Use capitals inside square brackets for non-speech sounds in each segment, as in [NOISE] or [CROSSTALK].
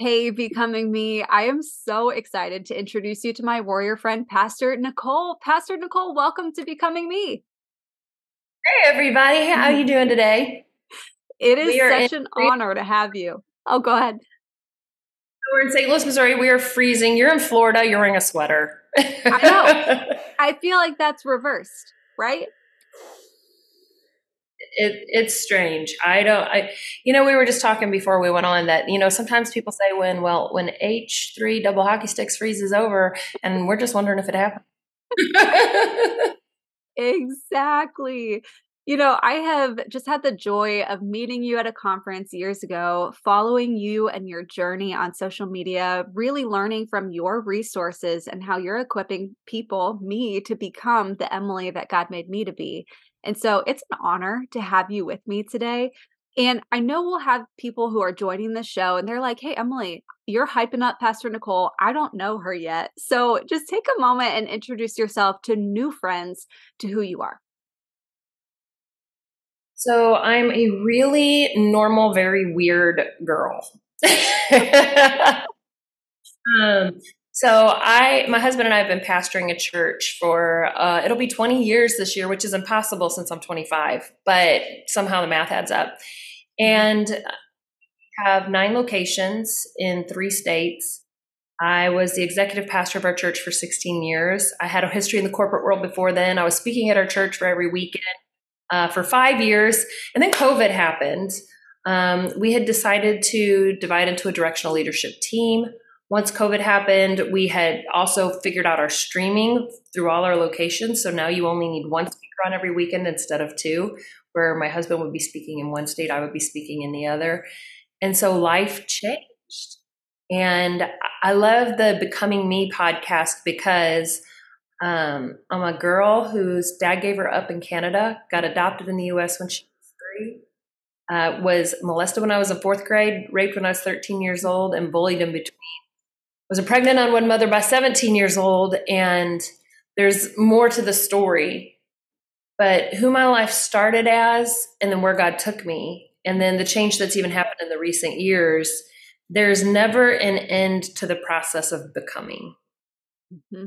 Hey, Becoming Me. I am so excited to introduce you to my warrior friend, Pastor Nicole. Pastor Nicole, welcome to Becoming Me. Hey, everybody. How are you doing today? [LAUGHS] It is such an honor to have you. Oh, go ahead. We're in St. Louis, Missouri. We are freezing. You're in Florida. You're wearing a sweater. I know. [LAUGHS] I feel like that's reversed, right? It, it's strange. I don't. I you know we were just talking before we went on that you know sometimes people say when well when H three double hockey sticks freezes over and we're just wondering if it happened. [LAUGHS] exactly. You know, I have just had the joy of meeting you at a conference years ago, following you and your journey on social media, really learning from your resources and how you're equipping people, me, to become the Emily that God made me to be. And so it's an honor to have you with me today. And I know we'll have people who are joining the show and they're like, hey, Emily, you're hyping up Pastor Nicole. I don't know her yet. So just take a moment and introduce yourself to new friends to who you are. So I'm a really normal, very weird girl. [LAUGHS] um, so I, my husband and I have been pastoring a church for uh, it'll be 20 years this year, which is impossible since I'm 25, but somehow the math adds up. And have nine locations in three states. I was the executive pastor of our church for 16 years. I had a history in the corporate world before then. I was speaking at our church for every weekend uh, for five years, and then COVID happened. Um, we had decided to divide into a directional leadership team once COVID happened, we had also figured out our streaming through all our locations. So now you only need one speaker on every weekend instead of two, where my husband would be speaking in one state, I would be speaking in the other. And so life changed. And I love the Becoming Me podcast because um, I'm a girl whose dad gave her up in Canada, got adopted in the US when she was three. Uh, was molested when I was in fourth grade, raped when I was 13 years old, and bullied in between was a pregnant on one mother by 17 years old and there's more to the story. But who my life started as and then where god took me and then the change that's even happened in the recent years there's never an end to the process of becoming. Mm-hmm.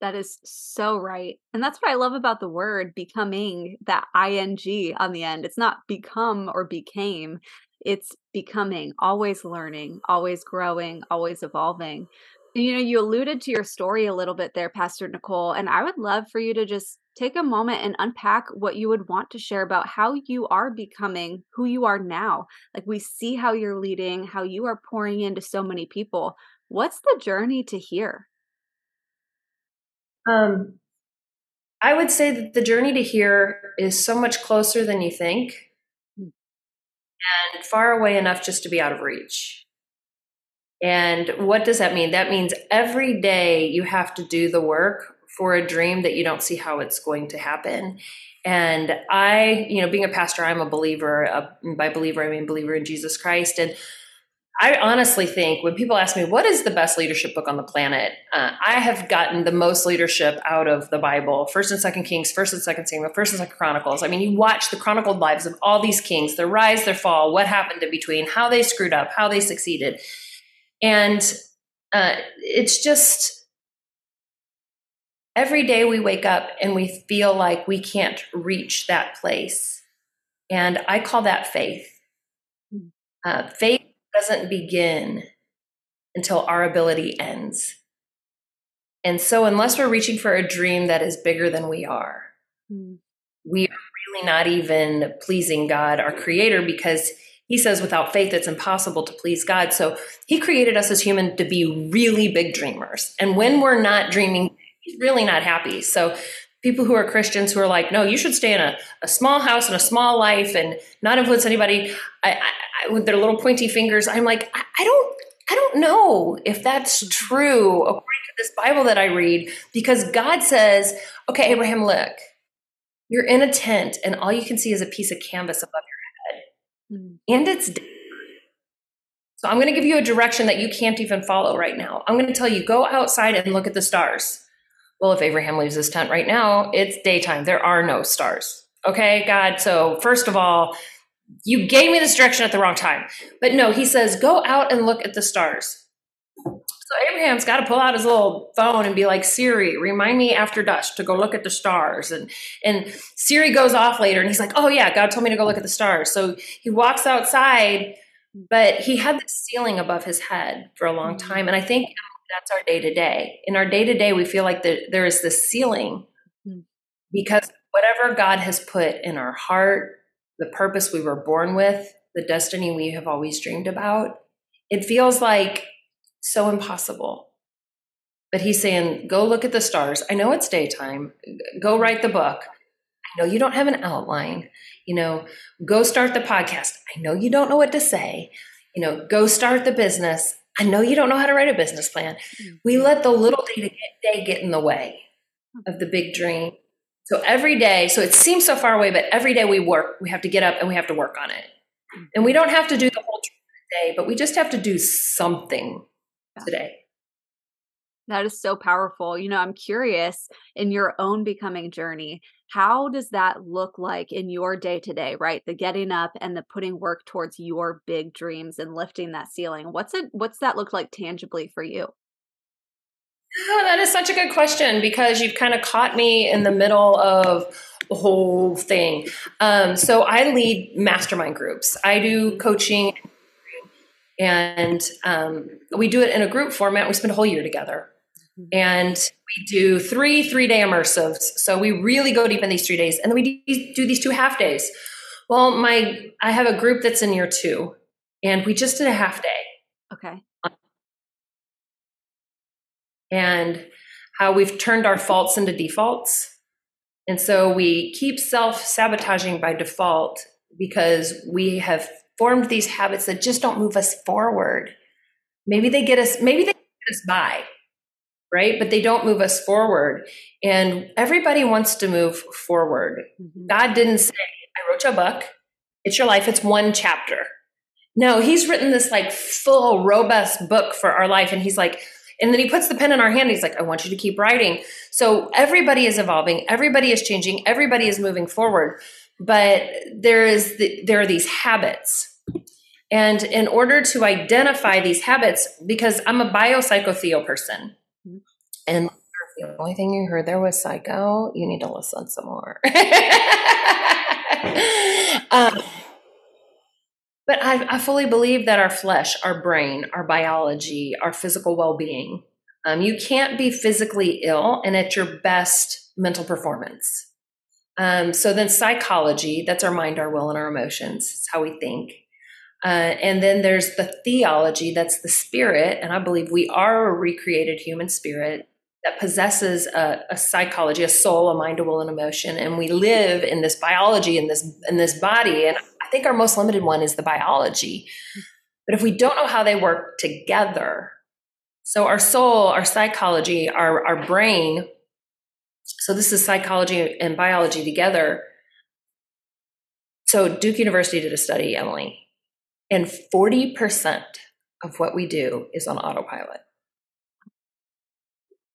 that is so right and that's what i love about the word becoming that ing on the end. It's not become or became it's becoming, always learning, always growing, always evolving. You know, you alluded to your story a little bit there, Pastor Nicole, and I would love for you to just take a moment and unpack what you would want to share about how you are becoming who you are now. Like we see how you're leading, how you are pouring into so many people. What's the journey to here? Um, I would say that the journey to here is so much closer than you think and far away enough just to be out of reach. And what does that mean? That means every day you have to do the work for a dream that you don't see how it's going to happen. And I, you know, being a pastor, I'm a believer. Uh, by believer, I mean believer in Jesus Christ. And I honestly think when people ask me what is the best leadership book on the planet, uh, I have gotten the most leadership out of the Bible: First and Second Kings, First and Second Samuel, First and Second Chronicles. I mean, you watch the chronicled lives of all these kings, their rise, their fall, what happened in between, how they screwed up, how they succeeded, and uh, it's just every day we wake up and we feel like we can't reach that place, and I call that faith. Hmm. Uh, faith doesn't begin until our ability ends. And so, unless we're reaching for a dream that is bigger than we are, mm. we are really not even pleasing God, our creator, because he says without faith it's impossible to please God. So, he created us as human to be really big dreamers. And when we're not dreaming, he's really not happy. So, people who are Christians who are like, no, you should stay in a, a small house and a small life and not influence anybody. I, I, with their little pointy fingers, I'm like, I, I don't, I don't know if that's true according to this Bible that I read, because God says, okay, Abraham, look, you're in a tent and all you can see is a piece of canvas above your head. Mm-hmm. And it's so I'm going to give you a direction that you can't even follow right now. I'm going to tell you go outside and look at the stars. Well, if Abraham leaves his tent right now, it's daytime. There are no stars. Okay, God. So, first of all, you gave me this direction at the wrong time. But no, he says, go out and look at the stars. So Abraham's got to pull out his little phone and be like, Siri, remind me after dusk to go look at the stars. And and Siri goes off later and he's like, Oh yeah, God told me to go look at the stars. So he walks outside, but he had this ceiling above his head for a long mm-hmm. time. And I think that's our day to day. In our day to day, we feel like the, there is this ceiling mm-hmm. because whatever God has put in our heart, the purpose we were born with, the destiny we have always dreamed about, it feels like so impossible. But he's saying, go look at the stars. I know it's daytime. Go write the book. I know you don't have an outline. You know, go start the podcast. I know you don't know what to say. You know, go start the business. I know you don't know how to write a business plan. We mm-hmm. let the little day to day get in the way of the big dream. So every day, so it seems so far away, but every day we work, we have to get up and we have to work on it. And we don't have to do the whole day, but we just have to do something today. That is so powerful. You know, I'm curious in your own becoming journey, how does that look like in your day to day, right? The getting up and the putting work towards your big dreams and lifting that ceiling. What's it what's that look like tangibly for you? Oh, that is such a good question because you've kind of caught me in the middle of the whole thing. Um, so I lead mastermind groups. I do coaching and um, we do it in a group format. We spend a whole year together. Mm-hmm. And we do three three day immersives. So we really go deep in these three days. And then we do these two half days. Well, my I have a group that's in year two, and we just did a half day. Okay. And how we've turned our faults into defaults. And so we keep self sabotaging by default because we have formed these habits that just don't move us forward. Maybe they get us, maybe they get us by, right? But they don't move us forward. And everybody wants to move forward. Mm-hmm. God didn't say, I wrote you a book. It's your life. It's one chapter. No, he's written this like full, robust book for our life. And he's like, and then he puts the pen in our hand. He's like, I want you to keep writing. So everybody is evolving. Everybody is changing. Everybody is moving forward but there is the, there are these habits and in order to identify these habits because i'm a biopsychotheo person and the only thing you heard there was psycho you need to listen some more [LAUGHS] um, but I, I, fully believe that our flesh our brain our biology our physical well-being um, you can't be physically ill and at your best mental performance um, so then psychology, that's our mind, our will, and our emotions. It's how we think. Uh, and then there's the theology, that's the spirit. And I believe we are a recreated human spirit that possesses a, a, psychology, a soul, a mind, a will, and emotion. And we live in this biology, in this in this body. And I think our most limited one is the biology. But if we don't know how they work together, so our soul, our psychology, our, our brain so this is psychology and biology together. So Duke University did a study, Emily, and 40% of what we do is on autopilot.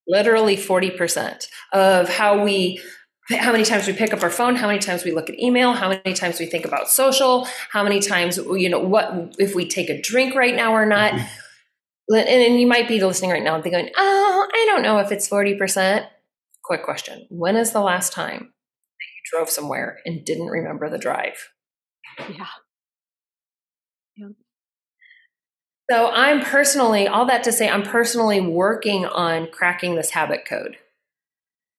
Literally 40% of how we how many times we pick up our phone, how many times we look at email, how many times we think about social, how many times you know what if we take a drink right now or not. Mm-hmm. And, and you might be listening right now and thinking, "Oh, I don't know if it's 40%." quick question. When is the last time that you drove somewhere and didn't remember the drive? Yeah. yeah. So I'm personally, all that to say, I'm personally working on cracking this habit code.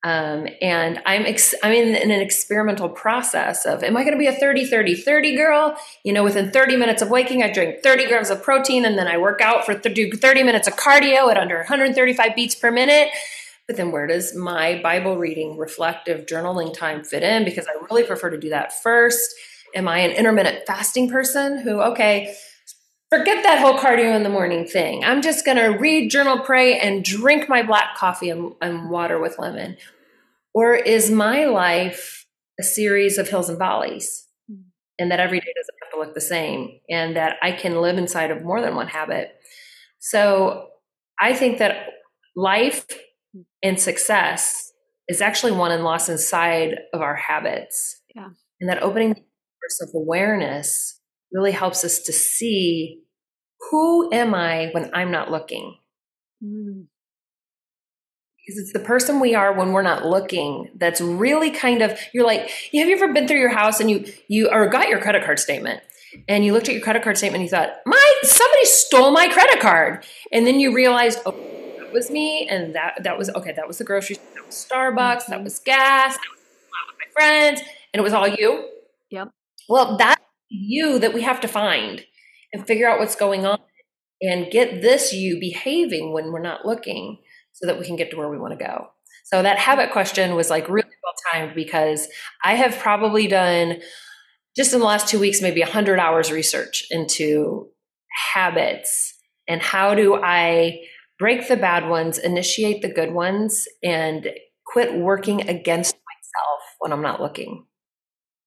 Um, and I'm ex- I'm in, in, an experimental process of am I going to be a 30 30 30 girl? You know, within 30 minutes of waking, I drink 30 grams of protein and then I work out for th- 30 minutes of cardio at under 135 beats per minute But then where does my Bible reading, reflective journaling time fit in? Because I really prefer to do that first. Am I an intermittent fasting person who, okay, forget that whole cardio in the morning thing. I'm just going to read, journal, pray, and drink my black coffee and, and water with lemon. Or is my life a series of hills and valleys? Hmm. And that every day doesn't have to look the same, and that I can live inside of more than one habit. So I think that life and success is actually won and lost inside of our habits. Yeah. And that opening self awareness really helps us to see who am I when I'm not looking? Mm. Because it's the person we are when we're not looking that's really kind of you're like, have you ever been through your house and you you or got your credit card statement and you looked at your credit card statement and you thought, my somebody stole my credit card. And then you realized, oh, that was me, and that that was okay, that was the grocery store, that was Starbucks, mm-hmm. that was gas, that was with my friends, and it was all you. Yep. Well, that's you that we have to find and figure out what's going on and get this you behaving when we're not looking so that we can get to where we want to go. So that habit question was like really well timed because I have probably done just in the last two weeks, maybe 100 hours research into habits and how do I break the bad ones, initiate the good ones, and quit working against myself when I'm not looking.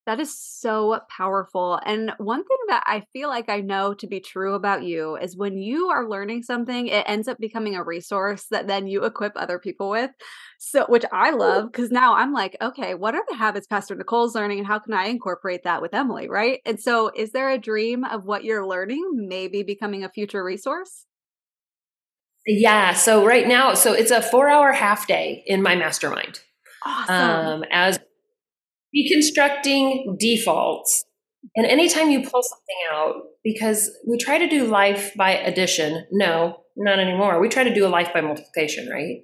That is so powerful. And one thing that I feel like I know to be true about you is when you are learning something, it ends up becoming a resource that then you equip other people with. So, which I love because now I'm like, okay, what are the habits Pastor Nicole's learning and how can I incorporate that with Emily? Right. And so, is there a dream of what you're learning maybe becoming a future resource? Yeah. So, right now, so it's a four hour half day in my mastermind. Awesome. Um, as deconstructing defaults. And anytime you pull something out, because we try to do life by addition, no, not anymore. We try to do a life by multiplication, right?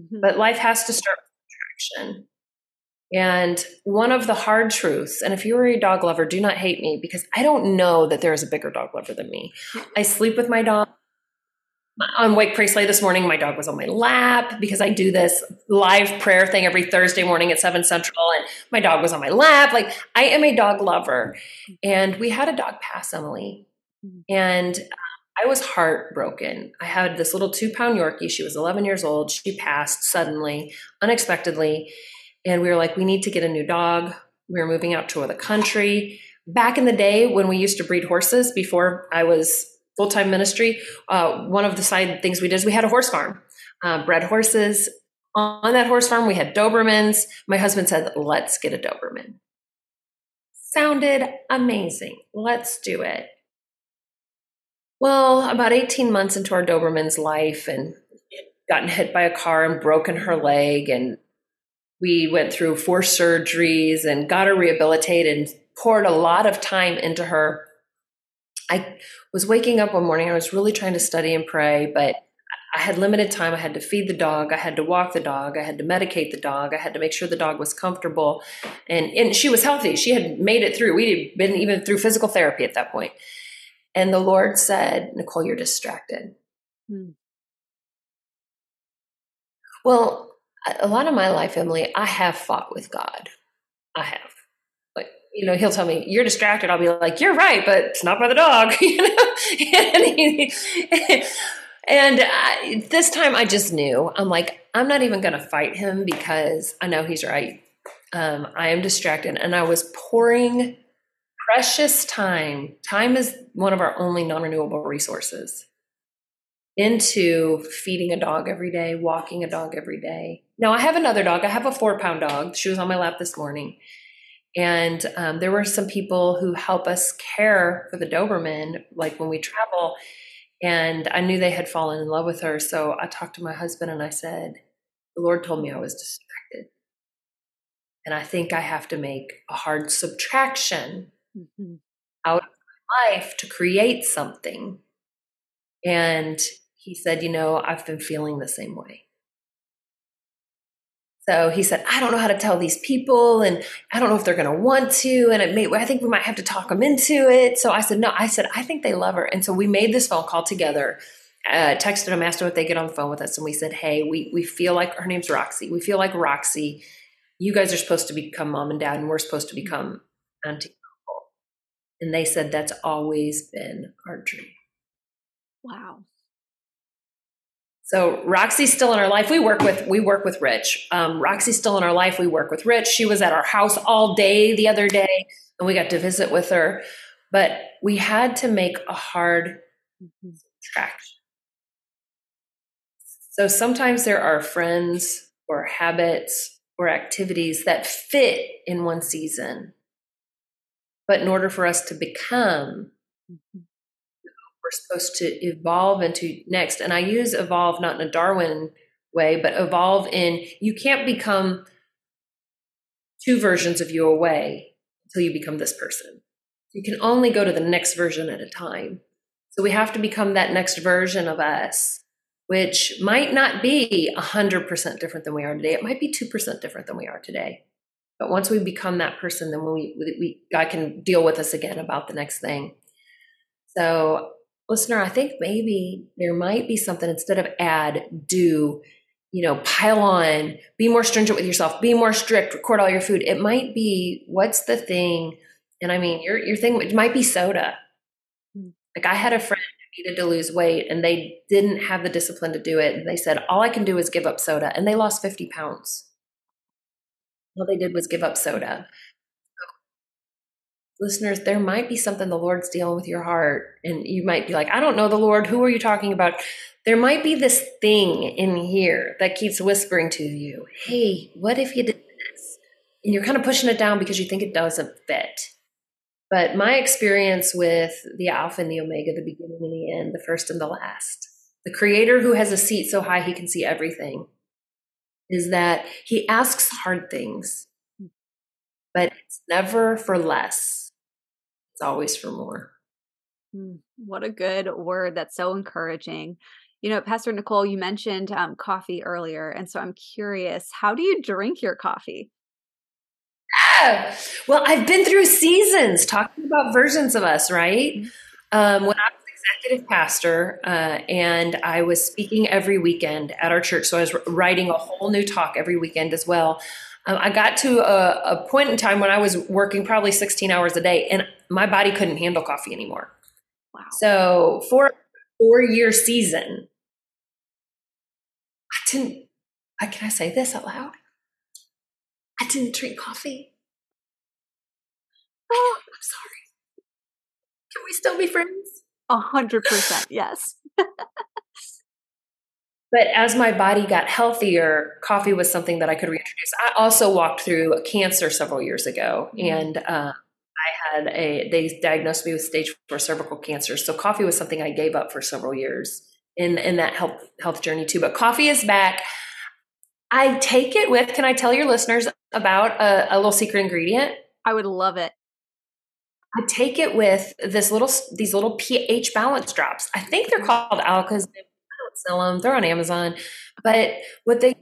Mm-hmm. But life has to start with subtraction. And one of the hard truths, and if you are a dog lover, do not hate me because I don't know that there is a bigger dog lover than me. I sleep with my dog on Wake Pray Slay this morning, my dog was on my lap because I do this live prayer thing every Thursday morning at 7 Central, and my dog was on my lap. Like, I am a dog lover. And we had a dog pass Emily, mm-hmm. and um, I was heartbroken. I had this little two pound Yorkie. She was 11 years old. She passed suddenly, unexpectedly. And we were like, we need to get a new dog. We were moving out to the country. Back in the day when we used to breed horses before I was full time ministry, uh, one of the side things we did is we had a horse farm, uh, bred horses. On that horse farm, we had Dobermans. My husband said, let's get a Doberman. Sounded amazing. Let's do it. Well, about 18 months into our Doberman's life and gotten hit by a car and broken her leg and we went through four surgeries and got her rehabilitated and poured a lot of time into her I was waking up one morning. I was really trying to study and pray, but I had limited time. I had to feed the dog. I had to walk the dog. I had to medicate the dog. I had to make sure the dog was comfortable. And, and she was healthy. She had made it through. We had been even through physical therapy at that point. And the Lord said, Nicole, you're distracted. Hmm. Well, a lot of my life, Emily, I have fought with God. I have you know, he'll tell me, you're distracted. I'll be like, you're right, but it's not by the dog, [LAUGHS] you know? [LAUGHS] and, he, and I, this time I just knew, I'm like, I'm not even going to fight him because I know he's right. Um, I am distracted. And I was pouring precious time. Time is one of our only non renewable resources into feeding a dog every day, walking a dog every day. Now I have another dog. I have a four pound dog. She was on my lap this morning and um, there were some people who help us care for the Doberman, like when we travel. And I knew they had fallen in love with her. So I talked to my husband and I said, The Lord told me I was distracted. And I think I have to make a hard subtraction mm-hmm. out of my life to create something. And he said, You know, I've been feeling the same way. So he said, I don't know how to tell these people, and I don't know if they're going to want to, and it may, I think we might have to talk them into it. So I said, no, I said, I think they love her. And so we made this phone call together, uh, texted them, asked them if they get on the phone with us, and we said, "Hey, we we feel like her name's Roxy. We feel like Roxy. You guys are supposed to become mom and dad, and we're supposed to become auntie and. And they said that's always been our dream. Wow. So Roxy's still in our life. We work with we work with Rich. Um, Roxy's still in our life. We work with Rich. She was at our house all day the other day, and we got to visit with her. But we had to make a hard subtraction. So sometimes there are friends or habits or activities that fit in one season. But in order for us to become, we're supposed to evolve into next. And I use evolve not in a Darwin way, but evolve in you can't become two versions of you away until you become this person. You can only go to the next version at a time. So we have to become that next version of us, which might not be 100% different than we are today. It might be 2% different than we are today. But once we become that person, then we, we God can deal with us again about the next thing. So, listener, I think maybe there might be something instead of add, do, you know, pile on, be more stringent with yourself, be more strict, record all your food. It might be what's the thing? And I mean, your your thing it might be soda. Hmm. Like I had a friend who needed to lose weight and they didn't have the discipline to do it. And they said, all I can do is give up soda. And they lost 50 pounds. All they did was give up soda. Listeners, there might be something the Lord's dealing with your heart. And you might be like, I don't know the Lord. Who are you talking about? There might be this thing in here that keeps whispering to you, hey, what if you did this? And you're kind of pushing it down because you think it doesn't fit. But my experience with the Alpha and the Omega, the beginning and the end, the first and the last, the Creator who has a seat so high he can see everything, is that he asks hard things, but it's never for less, it's always for more. Mm, what a good word. That's so encouraging. You know, Pastor Nicole, you mentioned um, coffee earlier. And so I'm curious, how do you drink your coffee? Yeah. Well, I've been through seasons talking about versions of us, right? Mm-hmm. Um, when I was executive pastor uh, and I was speaking every weekend at our church, so I was writing a whole new talk every weekend as well. Um, I got to a, a point in time when I was working probably 16 hours a day and my body couldn't handle coffee anymore. Wow. So for a four year season, I didn't, can I say this out loud? I didn't drink coffee. Oh, I'm sorry. Can we still be friends? A hundred percent, [LAUGHS] yes. but as my body got healthier, coffee was something that I could reintroduce. I also walked through cancer several years ago, mm-hmm. and uh, I had a. They diagnosed me with stage four cervical cancer, so coffee was something I gave up for several years in in that health health journey too. But coffee is back. I take it with. Can I tell your listeners about a, a little secret ingredient? I would love it. I take it with this little these little pH balance drops. I think they're called Alkas. I don't sell them. They're on Amazon. But what they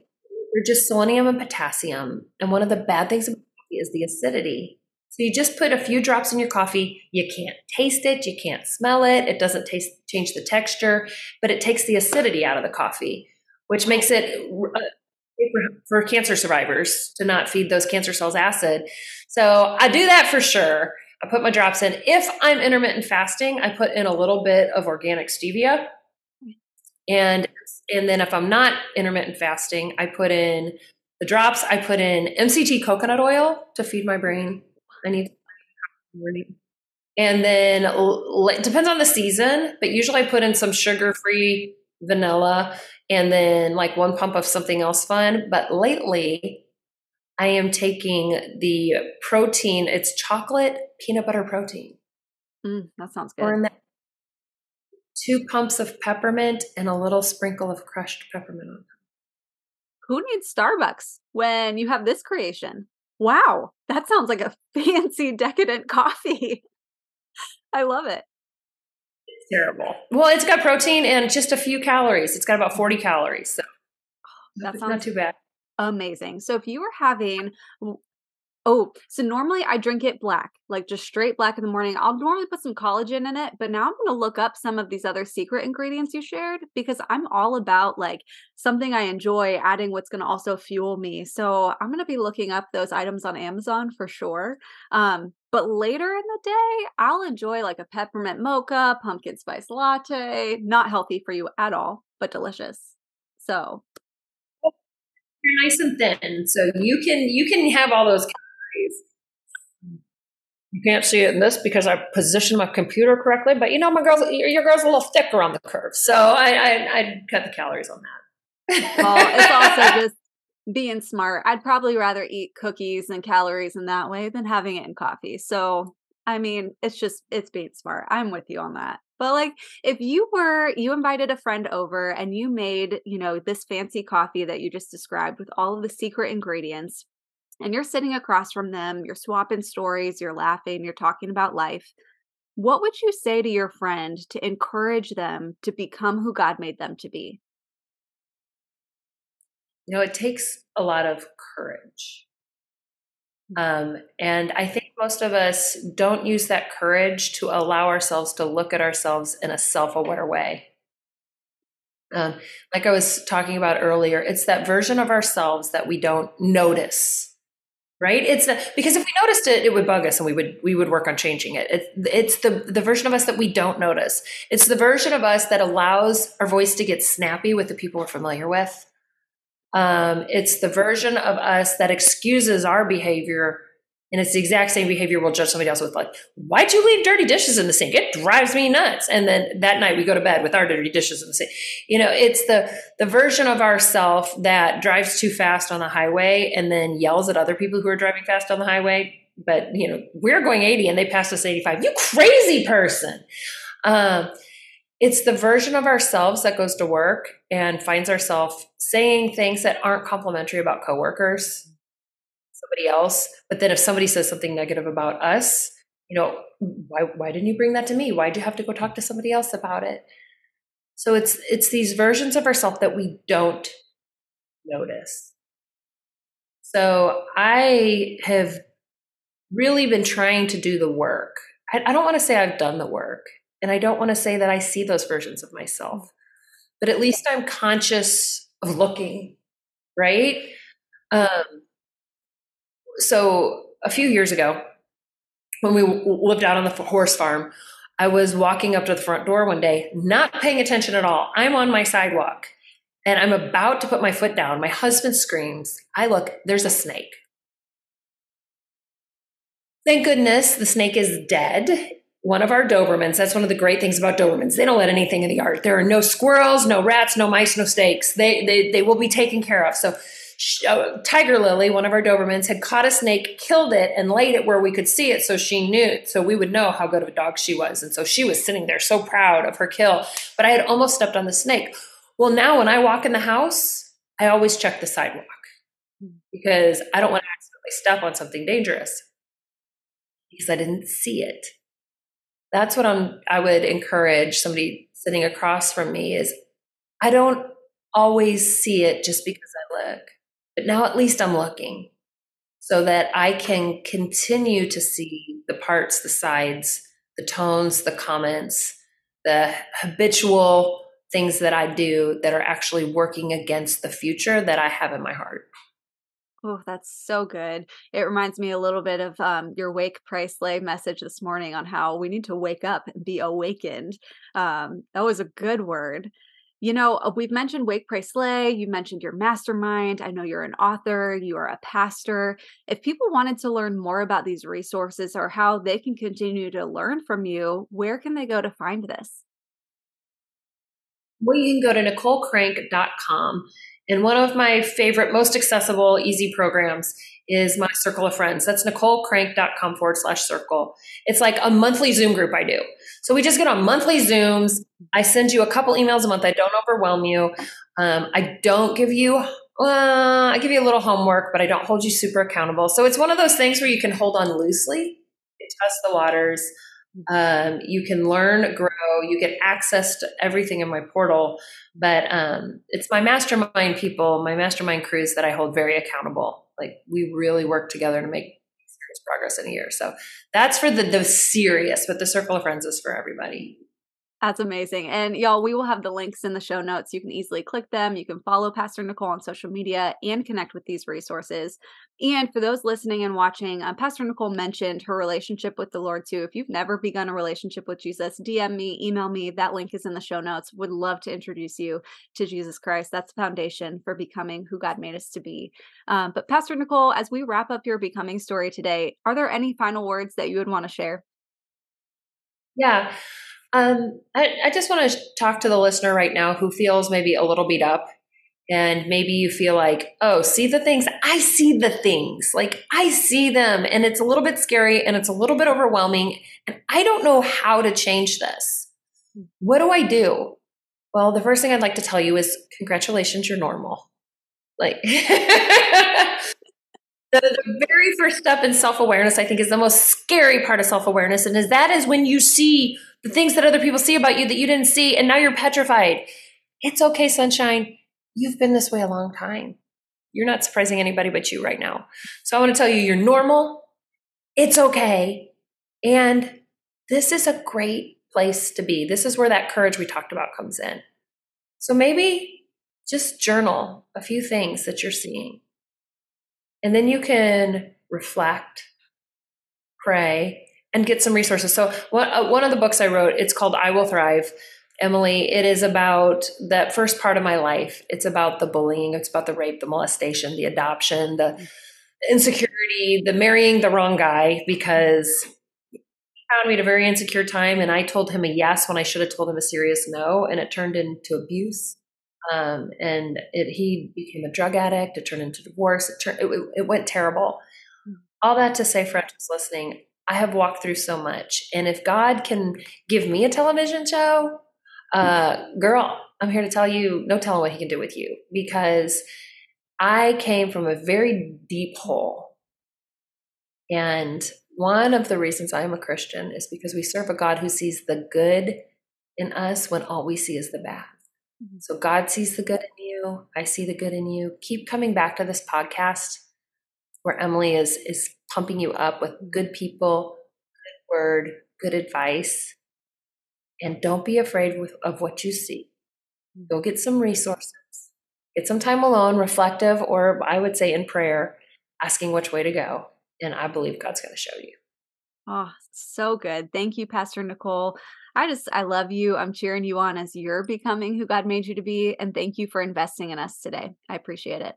they're just selenium and potassium. And one of the bad things about coffee is the acidity. So you just put a few drops in your coffee. You can't taste it. You can't smell it. It doesn't taste change the texture, but it takes the acidity out of the coffee, which makes it uh, for cancer survivors to not feed those cancer cells acid. So I do that for sure. I put my drops in. If I'm intermittent fasting, I put in a little bit of organic stevia. And and then if I'm not intermittent fasting, I put in the drops, I put in MCT coconut oil to feed my brain. I need and then it depends on the season, but usually I put in some sugar-free vanilla and then like one pump of something else fun. But lately, I am taking the protein. It's chocolate peanut butter protein. Mm, that sounds good. That, two pumps of peppermint and a little sprinkle of crushed peppermint on top. Who needs Starbucks when you have this creation? Wow, that sounds like a [LAUGHS] fancy, decadent coffee. I love it. It's terrible. Well, it's got protein and just a few calories. It's got about 40 calories. So [GASPS] that sounds not too bad amazing. So if you were having Oh, so normally I drink it black, like just straight black in the morning. I'll normally put some collagen in it, but now I'm going to look up some of these other secret ingredients you shared because I'm all about like something I enjoy adding what's going to also fuel me. So I'm going to be looking up those items on Amazon for sure. Um, but later in the day, I'll enjoy like a peppermint mocha, pumpkin spice latte, not healthy for you at all, but delicious. So you're nice and thin, so you can you can have all those you can't see it in this because I positioned my computer correctly, but you know, my girl's your girl's a little thick around the curve, so I I I'd cut the calories on that. [LAUGHS] well, it's also just being smart. I'd probably rather eat cookies and calories in that way than having it in coffee. So, I mean, it's just it's being smart. I'm with you on that. But like if you were you invited a friend over and you made, you know, this fancy coffee that you just described with all of the secret ingredients and you're sitting across from them, you're swapping stories, you're laughing, you're talking about life. What would you say to your friend to encourage them to become who God made them to be? You know, it takes a lot of courage. Mm. Um, and I think most of us don't use that courage to allow ourselves to look at ourselves in a self aware way. Um, like I was talking about earlier, it's that version of ourselves that we don't notice right? It's the, because if we noticed it it would bug us and we would we would work on changing it. it it's the the version of us that we don't notice. It's the version of us that allows our voice to get snappy with the people we're familiar with. Um, it's the version of us that excuses our behavior and it's the exact same behavior we'll judge somebody else with, like, why'd you leave dirty dishes in the sink? It drives me nuts. And then that night we go to bed with our dirty dishes in the sink. You know, it's the the version of ourself that drives too fast on the highway and then yells at other people who are driving fast on the highway. But you know, we're going 80 and they passed us 85. You crazy person. Um, it's the version of ourselves that goes to work and finds ourselves saying things that aren't complimentary about coworkers somebody else. But then if somebody says something negative about us, you know, why why didn't you bring that to me? Why'd you have to go talk to somebody else about it? So it's it's these versions of ourselves that we don't notice. So I have really been trying to do the work. I, I don't want to say I've done the work, and I don't want to say that I see those versions of myself, but at least I'm conscious of looking, right? Um, so a few years ago, when we lived out on the horse farm, I was walking up to the front door one day, not paying attention at all. I'm on my sidewalk and I'm about to put my foot down. My husband screams. I look, there's a snake. Thank goodness the snake is dead. One of our Dobermans, that's one of the great things about Dobermans. They don't let anything in the yard. There are no squirrels, no rats, no mice, no snakes. They, they, they will be taken care of. So uh, Tiger Lily, one of our Dobermans, had caught a snake, killed it, and laid it where we could see it so she knew, so we would know how good of a dog she was. And so she was sitting there so proud of her kill. But I had almost stepped on the snake. Well, now when I walk in the house, I always check the sidewalk because I don't want to accidentally step on something dangerous because I didn't see it. That's what I'm, I would encourage somebody sitting across from me is I don't always see it just because I look. But now at least I'm looking so that I can continue to see the parts, the sides, the tones, the comments, the habitual things that I do that are actually working against the future that I have in my heart. Oh, that's so good. It reminds me a little bit of um, your Wake Pray Slay message this morning on how we need to wake up and be awakened. Um, that was a good word. You know, uh, we've mentioned Wake Pray Slay. You mentioned your mastermind. I know you're an author, you are a pastor. If people wanted to learn more about these resources or how they can continue to learn from you, where can they go to find this? Well, you can go to NicoleCrank.com. And one of my favorite, most accessible, easy programs is my circle of friends. That's NicoleCrank.com forward slash circle. It's like a monthly Zoom group I do. So we just get on monthly Zooms. I send you a couple emails a month. I don't overwhelm you. Um, I don't give you, uh, I give you a little homework, but I don't hold you super accountable. So it's one of those things where you can hold on loosely, test the waters. Um, you can learn, grow, you get access to everything in my portal. But um, it's my mastermind people, my mastermind crews that I hold very accountable. Like we really work together to make increase progress in a year. So that's for the the serious, but the circle of friends is for everybody. That's amazing. And y'all, we will have the links in the show notes. You can easily click them. You can follow Pastor Nicole on social media and connect with these resources. And for those listening and watching, uh, Pastor Nicole mentioned her relationship with the Lord too. If you've never begun a relationship with Jesus, DM me, email me. That link is in the show notes. Would love to introduce you to Jesus Christ. That's the foundation for becoming who God made us to be. Um, but Pastor Nicole, as we wrap up your becoming story today, are there any final words that you would want to share? Yeah. Um, I, I just want to talk to the listener right now who feels maybe a little beat up and maybe you feel like, oh, see the things. I see the things. Like I see them and it's a little bit scary and it's a little bit overwhelming. And I don't know how to change this. What do I do? Well, the first thing I'd like to tell you is congratulations, you're normal. Like [LAUGHS] the, the very first step in self awareness, I think, is the most scary part of self awareness. And is that is when you see the things that other people see about you that you didn't see, and now you're petrified. It's okay, sunshine. You've been this way a long time. You're not surprising anybody but you right now. So I want to tell you, you're normal. It's okay. And this is a great place to be. This is where that courage we talked about comes in. So maybe just journal a few things that you're seeing. And then you can reflect, pray, and get some resources. So one, uh, one of the books I wrote, it's called I Will Thrive. Emily, it is about that first part of my life. It's about the bullying, it's about the rape, the molestation, the adoption, the insecurity, the marrying the wrong guy because he found me at a very insecure time and I told him a yes when I should have told him a serious no and it turned into abuse. Um, and it, he became a drug addict. It turned into divorce. It turned, it, it went terrible. Hmm. All that to say, friends listening, I have walked through so much. And if God can give me a television show, uh, girl, I'm here to tell you, no telling what he can do with you because I came from a very deep hole. And one of the reasons I am a Christian is because we serve a God who sees the good in us when all we see is the bad. Mm-hmm. So God sees the good in you. I see the good in you. Keep coming back to this podcast where Emily is is pumping you up with good people, good word, good advice. And don't be afraid with, of what you see. Go get some resources. Get some time alone, reflective, or I would say in prayer, asking which way to go. And I believe God's going to show you. Oh, so good. Thank you, Pastor Nicole. I just, I love you. I'm cheering you on as you're becoming who God made you to be. And thank you for investing in us today. I appreciate it.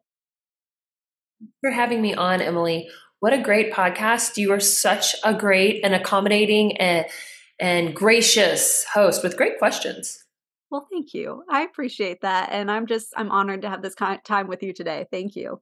For having me on, Emily. What a great podcast. You are such a great and accommodating and, and gracious host with great questions. Well, thank you. I appreciate that. And I'm just, I'm honored to have this time with you today. Thank you.